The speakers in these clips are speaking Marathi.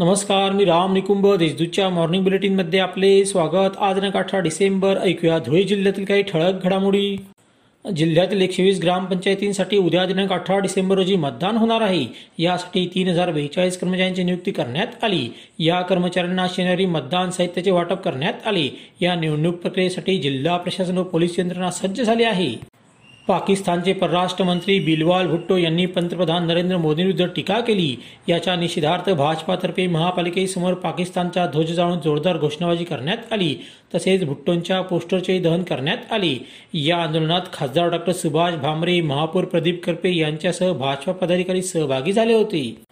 नमस्कार मी राम निकुंभ. देशदूतच्या मॉर्निंग बुलेटिनमध्ये आपले स्वागत. आज नक अठरा डिसेंबर. ऐकूया धुळे जिल्ह्यातील काही ठळक घडामोडी. जिल्ह्यातील एकशे वीस ग्रामपंचायतींसाठी उद्या दिनांक अठरा डिसेंबर रोजी मतदान होणार आहे. यासाठी तीन हजार बेचाळीस कर्मचाऱ्यांची नियुक्ती करण्यात आली. या कर्मचाऱ्यांना शनिवारी मतदान साहित्याचे वाटप करण्यात आले. या निवडणूक प्रक्रियेसाठी जिल्हा प्रशासन व पोलीस यंत्रणा सज्ज झाली आहे. पाकिस्तानचे परराष्ट्र मंत्री बिलवाल भुट्टो यांनी पंतप्रधान नरेंद्र मोदींविरुद्ध टीका केली याच्या निषेधार्थ भाजपातर्फे महापालिकेसमोर पाकिस्तानचा ध्वज जाळून जोरदार घोषणाबाजी करण्यात आली तसेच भुट्टोंच्या पोस्टरचे दहन करण्यात आले. या आंदोलनात खासदार डॉक्टर सुभाष भामरे महापौर प्रदीप करपे यांच्यासह भाजपा पदाधिकारी सहभागी झाले होते.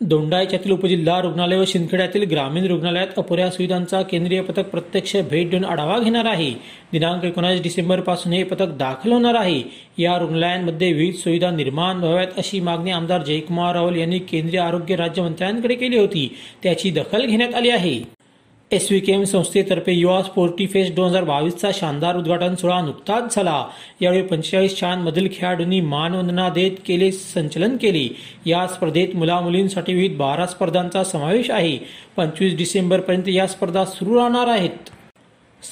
दोंडा याच्यातील उपजिल्हा रुग्णालय व शिंदखेड्यातील ग्रामीण रुग्णालयात अपुऱ्या सुविधांचा केंद्रीय पथक प्रत्यक्ष भेट देऊन आढावा घेणार आहे. दिनांक एकोणास डिसेंबरपासून हे पथक दाखल होणार आहे. या रुग्णालयांमध्ये विविध सुविधा निर्माण व्हाव्यात अशी मागणी आमदार जयकुमार रावल यांनी केंद्रीय आरोग्य राज्यमंत्र्यांकडे केली होती. त्याची दखल घेण्यात आली आहे. एस व्ही के एम संस्थेतर्फे युवा स्पोर्टी फेस्ट दोन हजार बावीसचा शानदार उद्घाटन सोहळा नुकताच झाला. यावेळी पंचेचाळीस शाळांमधील खेळाडूंनी मानवंदना देत केले संचलन केले. या स्पर्धेत मुला मुलींसाठी विविध बारा स्पर्धांचा समावेश आहे. पंचवीस डिसेंबरपर्यंत या स्पर्धा सुरू राहणार आहेत.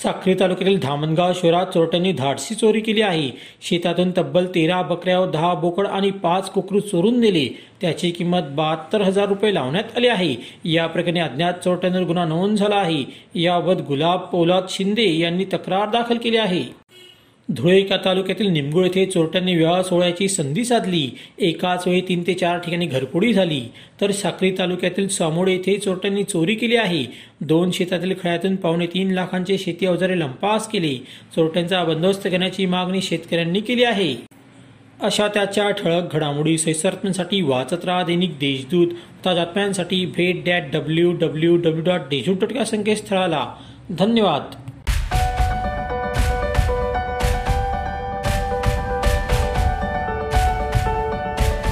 साक्री तालुक्यातील धामणगाव शहरात चोरट्यांनी धाडसी चोरी केली आहे. शेतातून तब्बल तेरा बकऱ्या दहा बोकड आणि पाच कोकरू चोरून नेले. त्याची किंमत बहात्तर हजार रुपये लावण्यात आली आहे. या प्रकरणी अज्ञात चोरट्यांवर गुन्हा नोंद झाला आहे. याबाबत गुलाब पोलाद शिंदे यांनी तक्रार दाखल केली आहे. धुळे एका तालुक्यातील निमगुळ येथे चोरट्यांनी विवाह सोहळ्याची संधी साधली. एकाच वेळी तीन ते चार ठिकाणी घरफोडी झाली. तर साक्री तालुक्यातील सामोड येथे चोरट्यांनी चोरी केली आहे. दोन शेतातील खळ्यातून पावणे तीन लाखांचे शेती अवजारे लंपास केले. चोरट्यांचा बंदोबस्त करण्याची मागणी शेतकऱ्यांनी केली आहे. अशा त्याच्या ठळक घडामोडी सैसर्तनासाठी वाचत राहा दैनिक देशदूत. ताजात्म्यांसाठी भेट dot W W W dot Deshdoot dot या संकेतस्थळाला. धन्यवाद.